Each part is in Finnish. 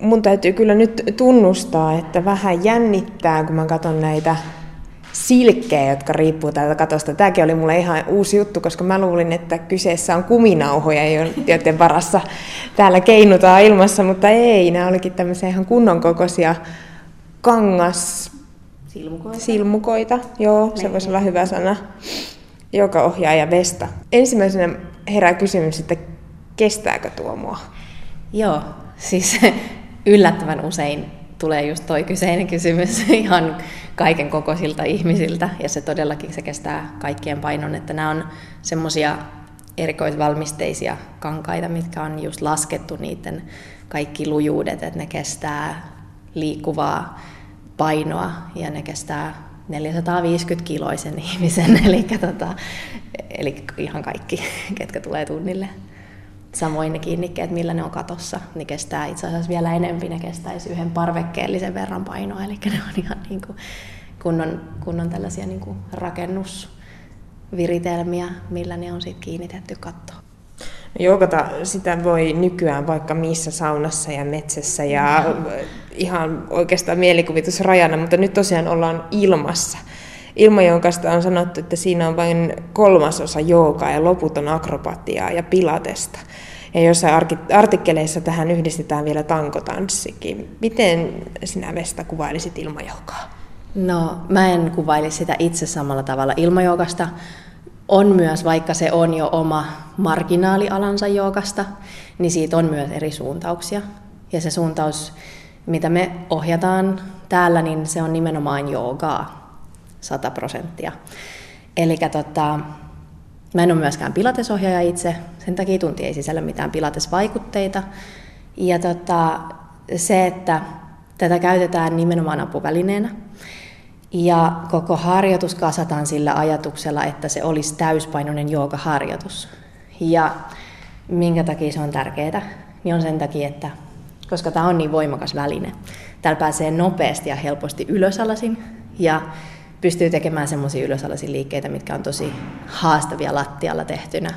mun täytyy kyllä nyt tunnustaa, että vähän jännittää, kun mä katson näitä silkkejä, jotka riippuu täältä katosta. Tämäkin oli mulle ihan uusi juttu, koska mä luulin, että kyseessä on kuminauhoja, joiden varassa täällä keinutaan ilmassa, mutta ei, nämä olikin tämmöisiä ihan kunnon kokoisia kangas Silmukoita. silmukoita. Joo, se voisi olla hyvä sana. Joka ohjaaja Vesta. Ensimmäisenä herää kysymys, että kestääkö tuo mua? Joo, siis yllättävän usein tulee just toi kyseinen kysymys ihan kaiken kokoisilta ihmisiltä, ja se todellakin se kestää kaikkien painon, että nämä on semmoisia erikoisvalmisteisia kankaita, mitkä on just laskettu niiden kaikki lujuudet, että ne kestää liikkuvaa painoa ja ne kestää 450 kiloisen ihmisen, eli, tota, eli ihan kaikki, ketkä tulee tunnille. Samoin ne kiinnikkeet, millä ne on katossa, niin kestää itse asiassa vielä enemmän, ne kestäisi yhden parvekkeellisen verran painoa, eli ne on ihan niin kuin kunnon, kunnon tällaisia niin kuin rakennusviritelmiä, millä ne on sitten kiinnitetty kattoon. Joukata sitä voi nykyään vaikka missä saunassa ja metsässä ja ihan oikeastaan mielikuvitusrajana, mutta nyt tosiaan ollaan ilmassa. Ilmajoukasta on sanottu, että siinä on vain kolmasosa joogaa ja loput on akrobatiaa ja pilatesta. Ja jossain artikkeleissa tähän yhdistetään vielä tankotanssikin. Miten sinä Vesta kuvailisit ilmajoukaa? No, mä en kuvailisi sitä itse samalla tavalla ilmajoukasta. On myös, vaikka se on jo oma marginaalialansa joogasta, niin siitä on myös eri suuntauksia. Ja se suuntaus, mitä me ohjataan täällä, niin se on nimenomaan joogaa 100 prosenttia. Eli tota, mä en ole myöskään pilatesohjaaja itse, sen takia tunti ei sisällä mitään pilatesvaikutteita. Ja tota, se, että tätä käytetään nimenomaan apuvälineenä, ja koko harjoitus kasataan sillä ajatuksella, että se olisi täyspainoinen joogaharjoitus. Ja minkä takia se on tärkeää? Niin on sen takia, että koska tämä on niin voimakas väline. Täällä pääsee nopeasti ja helposti ylösalasin ja pystyy tekemään semmoisia ylösalasin liikkeitä, mitkä on tosi haastavia lattialla tehtynä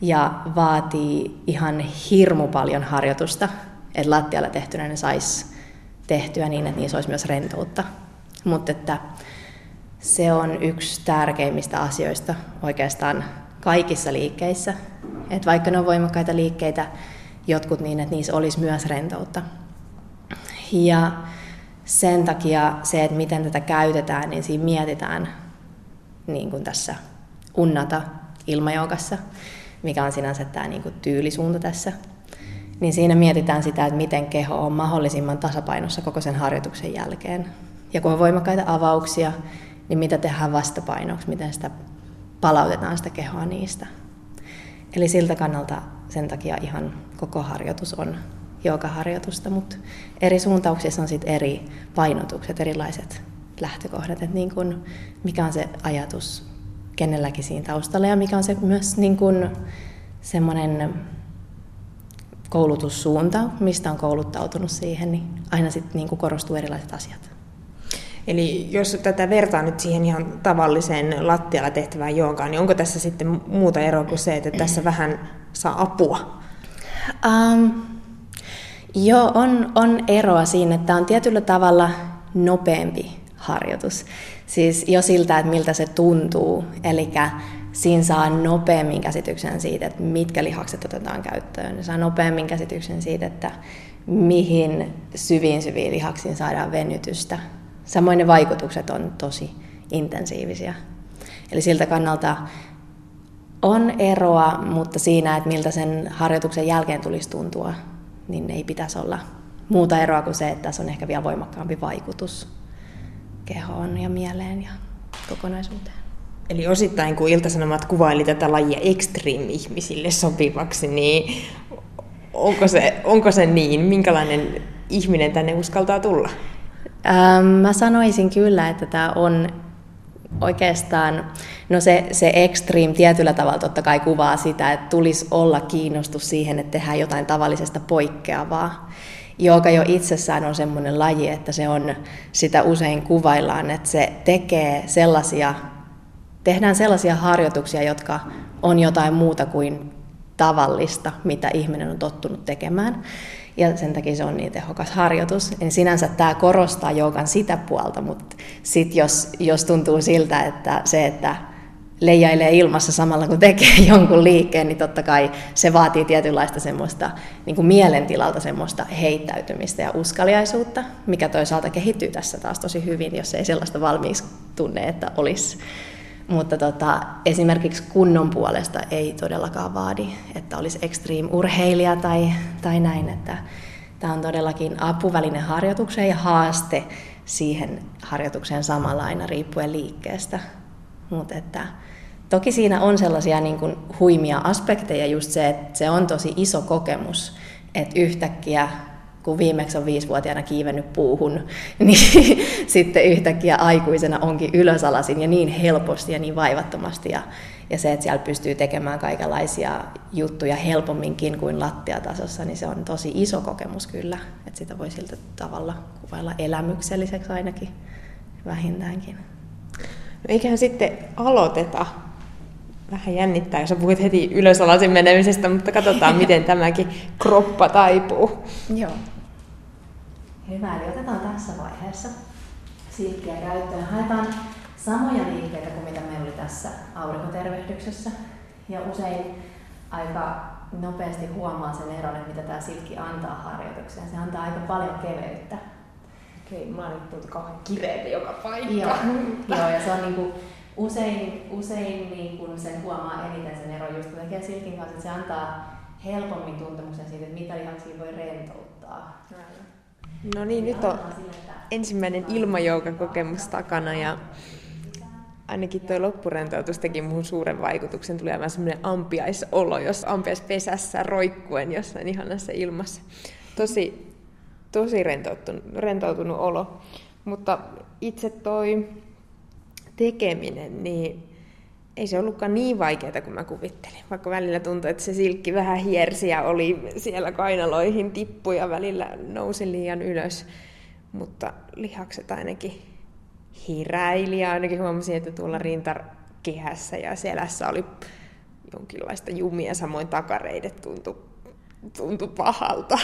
ja vaatii ihan hirmu paljon harjoitusta, että lattialla tehtynä ne saisi tehtyä niin, että niissä olisi myös rentoutta. Mutta että se on yksi tärkeimmistä asioista oikeastaan kaikissa liikkeissä. Että vaikka ne on voimakkaita liikkeitä, jotkut niin, että niissä olisi myös rentoutta. Ja sen takia se, että miten tätä käytetään, niin siinä mietitään niin kuin tässä unnata ilmajoukassa, mikä on sinänsä tämä niin kuin tyylisuunta tässä. Niin siinä mietitään sitä, että miten keho on mahdollisimman tasapainossa koko sen harjoituksen jälkeen. Ja kun on voimakkaita avauksia, niin mitä tehdään vastapainoksi, miten sitä palautetaan sitä kehoa niistä. Eli siltä kannalta sen takia ihan koko harjoitus on joogaharjoitusta, mutta eri suuntauksissa on sitten eri painotukset, erilaiset lähtökohdat, että niin kun, mikä on se ajatus kenelläkin siinä taustalla ja mikä on se myös niin kun semmoinen koulutussuunta, mistä on kouluttautunut siihen, niin aina sitten niin korostuu erilaiset asiat. Eli jos tätä vertaa nyt siihen ihan tavalliseen lattialla tehtävään joogaan, niin onko tässä sitten muuta eroa kuin se, että tässä vähän saa apua? Um, joo, on, on eroa siinä, että on tietyllä tavalla nopeampi harjoitus. Siis jo siltä, että miltä se tuntuu. Eli siinä saa nopeammin käsityksen siitä, että mitkä lihakset otetaan käyttöön. Saa nopeammin käsityksen siitä, että mihin syviin syviin lihaksiin saadaan venytystä Samoin ne vaikutukset on tosi intensiivisiä. Eli siltä kannalta on eroa, mutta siinä, että miltä sen harjoituksen jälkeen tulisi tuntua, niin ei pitäisi olla muuta eroa kuin se, että tässä on ehkä vielä voimakkaampi vaikutus kehoon ja mieleen ja kokonaisuuteen. Eli osittain kun Iltasanomat kuvaili tätä lajia extreme-ihmisille sopivaksi, niin onko se, onko se niin? Minkälainen ihminen tänne uskaltaa tulla? Ähm, mä sanoisin kyllä, että tämä on oikeastaan, no se, se extreme tietyllä tavalla totta kai kuvaa sitä, että tulisi olla kiinnostus siihen, että tehdään jotain tavallisesta poikkeavaa, joka jo itsessään on semmoinen laji, että se on, sitä usein kuvaillaan, että se tekee sellaisia, tehdään sellaisia harjoituksia, jotka on jotain muuta kuin tavallista, mitä ihminen on tottunut tekemään. Ja sen takia se on niin tehokas harjoitus. Niin sinänsä tämä korostaa joogan sitä puolta, mutta sitten jos, jos tuntuu siltä, että se, että leijailee ilmassa samalla kun tekee jonkun liikkeen, niin totta kai se vaatii tietynlaista semmoista niin kuin mielentilalta semmoista heittäytymistä ja uskaliaisuutta, mikä toisaalta kehittyy tässä taas tosi hyvin, jos ei sellaista valmiiksi tunne, että olisi. Mutta tota, esimerkiksi kunnon puolesta ei todellakaan vaadi, että olisi extreme-urheilija tai, tai näin, että tämä on todellakin apuväline harjoitukseen ja haaste siihen harjoitukseen samalla aina riippuen liikkeestä. Mutta että toki siinä on sellaisia niin kuin huimia aspekteja, just se, että se on tosi iso kokemus, että yhtäkkiä kun viimeksi on viisivuotiaana kiivennyt puuhun, niin sitten yhtäkkiä aikuisena onkin ylösalasin ja niin helposti ja niin vaivattomasti. Ja, ja se, että siellä pystyy tekemään kaikenlaisia juttuja helpomminkin kuin lattiatasossa, niin se on tosi iso kokemus kyllä. Että sitä voi siltä tavalla kuvailla elämykselliseksi ainakin vähintäänkin. No eiköhän sitten aloiteta. Vähän jännittää, jos puhuit heti ylösalasin menemisestä, mutta katsotaan, miten tämäkin kroppa taipuu. Joo. Hyvä, eli otetaan tässä vaiheessa silkkiä käyttöön. Haetaan samoja liikkeitä kuin mitä meillä oli tässä aurinkotervehdyksessä. Ja usein aika nopeasti huomaa sen eron, että mitä tämä silkki antaa harjoitukseen. Se antaa aika paljon keveyttä. Okei, mä oon nyt kauhean kireitä joka paikka. Joo, Joo ja se on niinku, usein, usein niinku sen huomaa eniten sen ero just kun tekee silkin kanssa, että se antaa helpommin tuntemuksen siitä, että mitä lihaksia voi rentouttaa. No niin, nyt on ensimmäinen ilmajoukakokemus takana ja ainakin tuo loppurentoutus teki muun suuren vaikutuksen. Tuli aivan semmoinen ampiaisolo, jos ampiaispesässä roikkuen jossain ihanassa ilmassa. Tosi, tosi rentoutunut, rentoutunut olo. Mutta itse toi tekeminen, niin ei se ollutkaan niin vaikeaa kuin mä kuvittelin. Vaikka välillä tuntui, että se silkki vähän hiersi ja oli siellä kainaloihin tippu ja välillä nousi liian ylös. Mutta lihakset ainakin hiräili ja ainakin huomasin, että tuolla rintakehässä ja selässä oli jonkinlaista jumia, samoin takareidet tuntui, tuntui pahalta.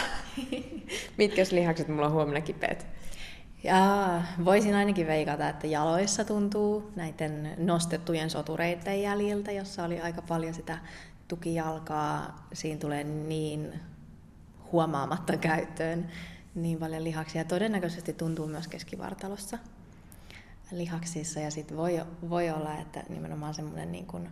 Mitkä lihakset mulla on huomenna kipeät? Ja voisin ainakin veikata, että jaloissa tuntuu näiden nostettujen sotureiden jäljiltä, jossa oli aika paljon sitä tukijalkaa. Siinä tulee niin huomaamatta käyttöön niin paljon lihaksia. Todennäköisesti tuntuu myös keskivartalossa lihaksissa. Ja sitten voi, voi olla, että nimenomaan semmoinen niin kuin,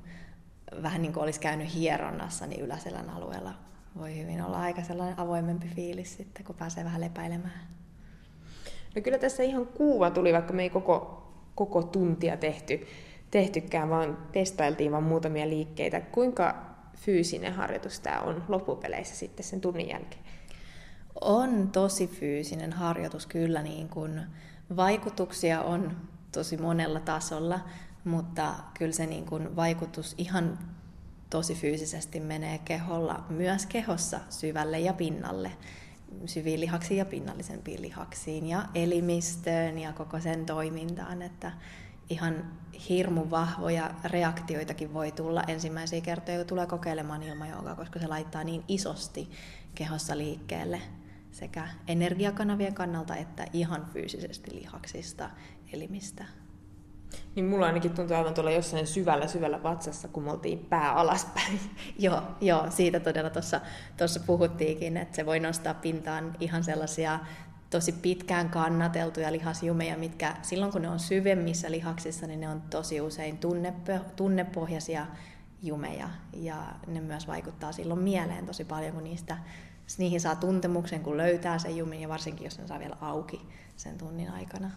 vähän niin kuin olisi käynyt hieronnassa, niin yläselän alueella voi hyvin olla aika sellainen avoimempi fiilis sitten, kun pääsee vähän lepäilemään. No kyllä tässä ihan kuuva tuli, vaikka me ei koko, koko tuntia tehty, tehtykään, vaan testailtiin vain muutamia liikkeitä. Kuinka fyysinen harjoitus tämä on loppupeleissä sitten sen tunnin jälkeen? On tosi fyysinen harjoitus kyllä, niin kun vaikutuksia on tosi monella tasolla, mutta kyllä se niin kun vaikutus ihan tosi fyysisesti menee keholla, myös kehossa syvälle ja pinnalle syviin lihaksiin ja pinnallisempiin lihaksiin ja elimistöön ja koko sen toimintaan, että ihan hirmu vahvoja reaktioitakin voi tulla ensimmäisiä kertoja, kun tulee kokeilemaan ilmajoogaa, koska se laittaa niin isosti kehossa liikkeelle sekä energiakanavien kannalta että ihan fyysisesti lihaksista, elimistä. Niin mulla ainakin tuntuu aivan tuolla jossain syvällä syvällä vatsassa, kun me oltiin pää alaspäin. joo, joo, siitä todella tuossa puhuttiinkin, että se voi nostaa pintaan ihan sellaisia tosi pitkään kannateltuja lihasjumeja, mitkä silloin kun ne on syvemmissä lihaksissa, niin ne on tosi usein tunnepohjaisia jumeja. Ja ne myös vaikuttaa silloin mieleen tosi paljon, kun niistä, niihin saa tuntemuksen, kun löytää sen jumin ja varsinkin jos ne saa vielä auki sen tunnin aikana.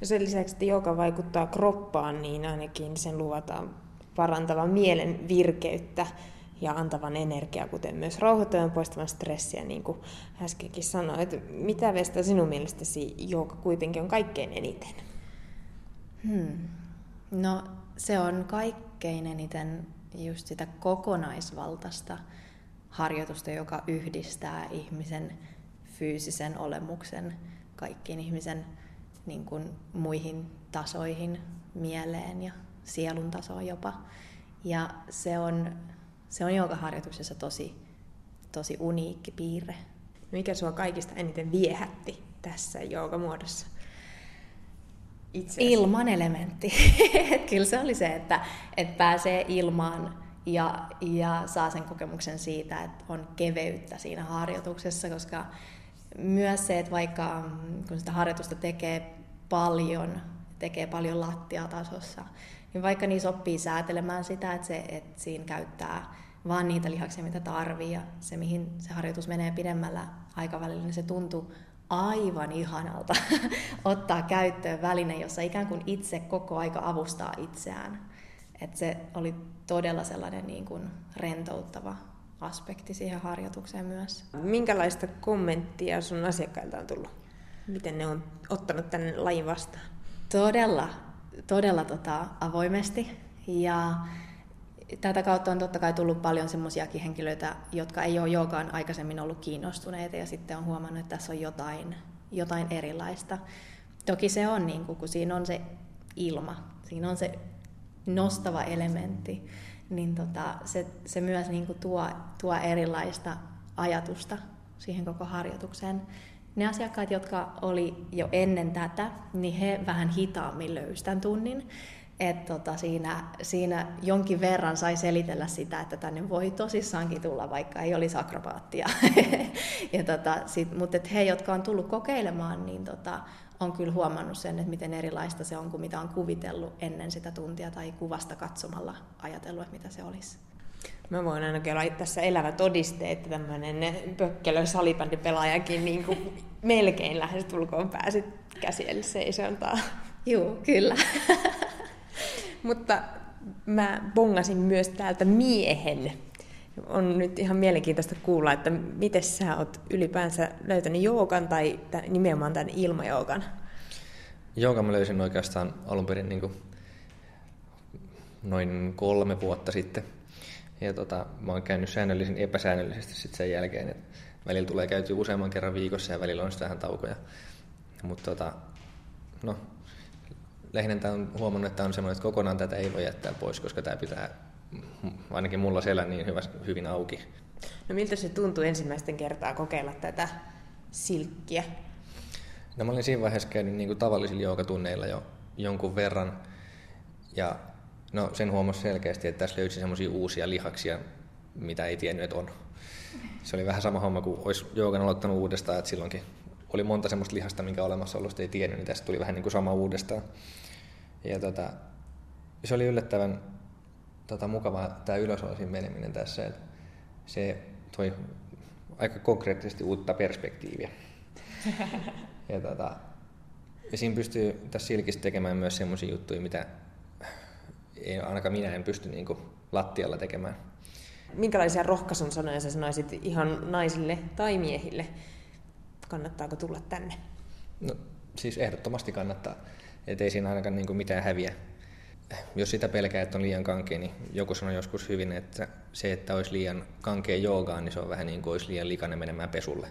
Ja sen lisäksi, että joka vaikuttaa kroppaan, niin ainakin sen luvataan parantavan mielen virkeyttä ja antavan energiaa, kuten myös rauhoittavan poistavan stressiä, niin kuin äskenkin sanoit. Mitä Vesta sinun mielestäsi joka kuitenkin on kaikkein eniten? Hmm. No se on kaikkein eniten just sitä kokonaisvaltaista harjoitusta, joka yhdistää ihmisen fyysisen olemuksen kaikkiin ihmisen niin kuin muihin tasoihin, mieleen ja sielun tasoon jopa. Ja se on, se on joka harjoituksessa tosi, tosi uniikki piirre. mikä sua kaikista eniten viehätti tässä joogamuodossa? Itseäsi. Ilman elementti. Kyllä se oli se, että, että pääsee ilmaan ja, ja saa sen kokemuksen siitä, että on keveyttä siinä harjoituksessa, koska myös se, että vaikka mm, kun sitä harjoitusta tekee paljon, tekee paljon lattiatasossa, niin vaikka niissä oppii säätelemään sitä, että, se, että siinä käyttää vaan niitä lihaksia, mitä tarvii, ja se, mihin se harjoitus menee pidemmällä aikavälillä, niin se tuntuu aivan ihanalta ottaa käyttöön väline, jossa ikään kuin itse koko aika avustaa itseään. Et se oli todella sellainen niin kuin rentouttava aspekti siihen harjoitukseen myös. Minkälaista kommenttia sun asiakkailta on tullut? Miten ne on ottanut tämän lajin vastaan? Todella, todella tota, avoimesti. Ja tätä kautta on totta kai tullut paljon semmoisiakin henkilöitä, jotka ei ole joogaan aikaisemmin ollut kiinnostuneita ja sitten on huomannut, että tässä on jotain, jotain erilaista. Toki se on, niin kuin, kun siinä on se ilma, siinä on se nostava elementti, niin tota, se, se myös niin kuin tuo, tuo erilaista ajatusta siihen koko harjoitukseen. Ne asiakkaat, jotka oli jo ennen tätä, niin he vähän hitaammin löysivät tunnin. Et tota, siinä, siinä jonkin verran sai selitellä sitä, että tänne voi tosissaankin tulla, vaikka ei olisi akrobaattia. ja tota, sit, mutta he, jotka on tullut kokeilemaan, niin tota, on kyllä huomannut sen, että miten erilaista se on kuin mitä on kuvitellut ennen sitä tuntia tai kuvasta katsomalla ajatellut, että mitä se olisi. Mä voin ainakin olla tässä elävä todiste, että tämmöinen pökkelö salibändipelaajakin niin kuin melkein lähestulkoon pääsit käsielle seisontaa. Joo, kyllä. Mutta mä bongasin myös täältä miehen. On nyt ihan mielenkiintoista kuulla, että miten sä oot ylipäänsä löytänyt joogan tai nimenomaan tämän ilmajoogan? Joogan mä löysin oikeastaan alun perin niin noin kolme vuotta sitten. Ja tota, mä oon käynyt säännöllisin epäsäännöllisesti sitten sen jälkeen. Et välillä tulee käyty useamman kerran viikossa ja välillä on sitten vähän taukoja. Mutta tota, no, lähinnä on huomannut, että on semmoinen, että kokonaan tätä ei voi jättää pois, koska tämä pitää ainakin mulla siellä niin hyvä, hyvin auki. No miltä se tuntui ensimmäisten kertaa kokeilla tätä silkkiä? No mä olin siinä vaiheessa käynyt niin kuin tavallisilla joogatunneilla jo jonkun verran. Ja no, sen huomasi selkeästi, että tässä löysi semmoisia uusia lihaksia, mitä ei tiennyt, että on. Se oli vähän sama homma kuin olisi joogan aloittanut uudestaan, että silloinkin oli monta semmoista lihasta, minkä olemassaolosta ei tiennyt, niin tästä tuli vähän niin kuin sama uudestaan. Ja tota, se oli yllättävän tota, mukavaa tämä ylösalaisin meneminen tässä, että se toi aika konkreettisesti uutta perspektiiviä. ja, tota, ja siinä pystyy tässä silkissä tekemään myös sellaisia juttuja, mitä ei, ainakaan minä en pysty niin kuin, lattialla tekemään. Minkälaisia rohkaisun sanoja sä sanoisit ihan naisille tai miehille? Kannattaako tulla tänne? No, siis ehdottomasti kannattaa. Et ei siinä ainakaan niin kuin mitään häviä. Jos sitä pelkää, että on liian kankea, niin joku sanoi joskus hyvin, että se, että olisi liian kankea joogaan, niin se on vähän niin kuin olisi liian likainen menemään pesulle.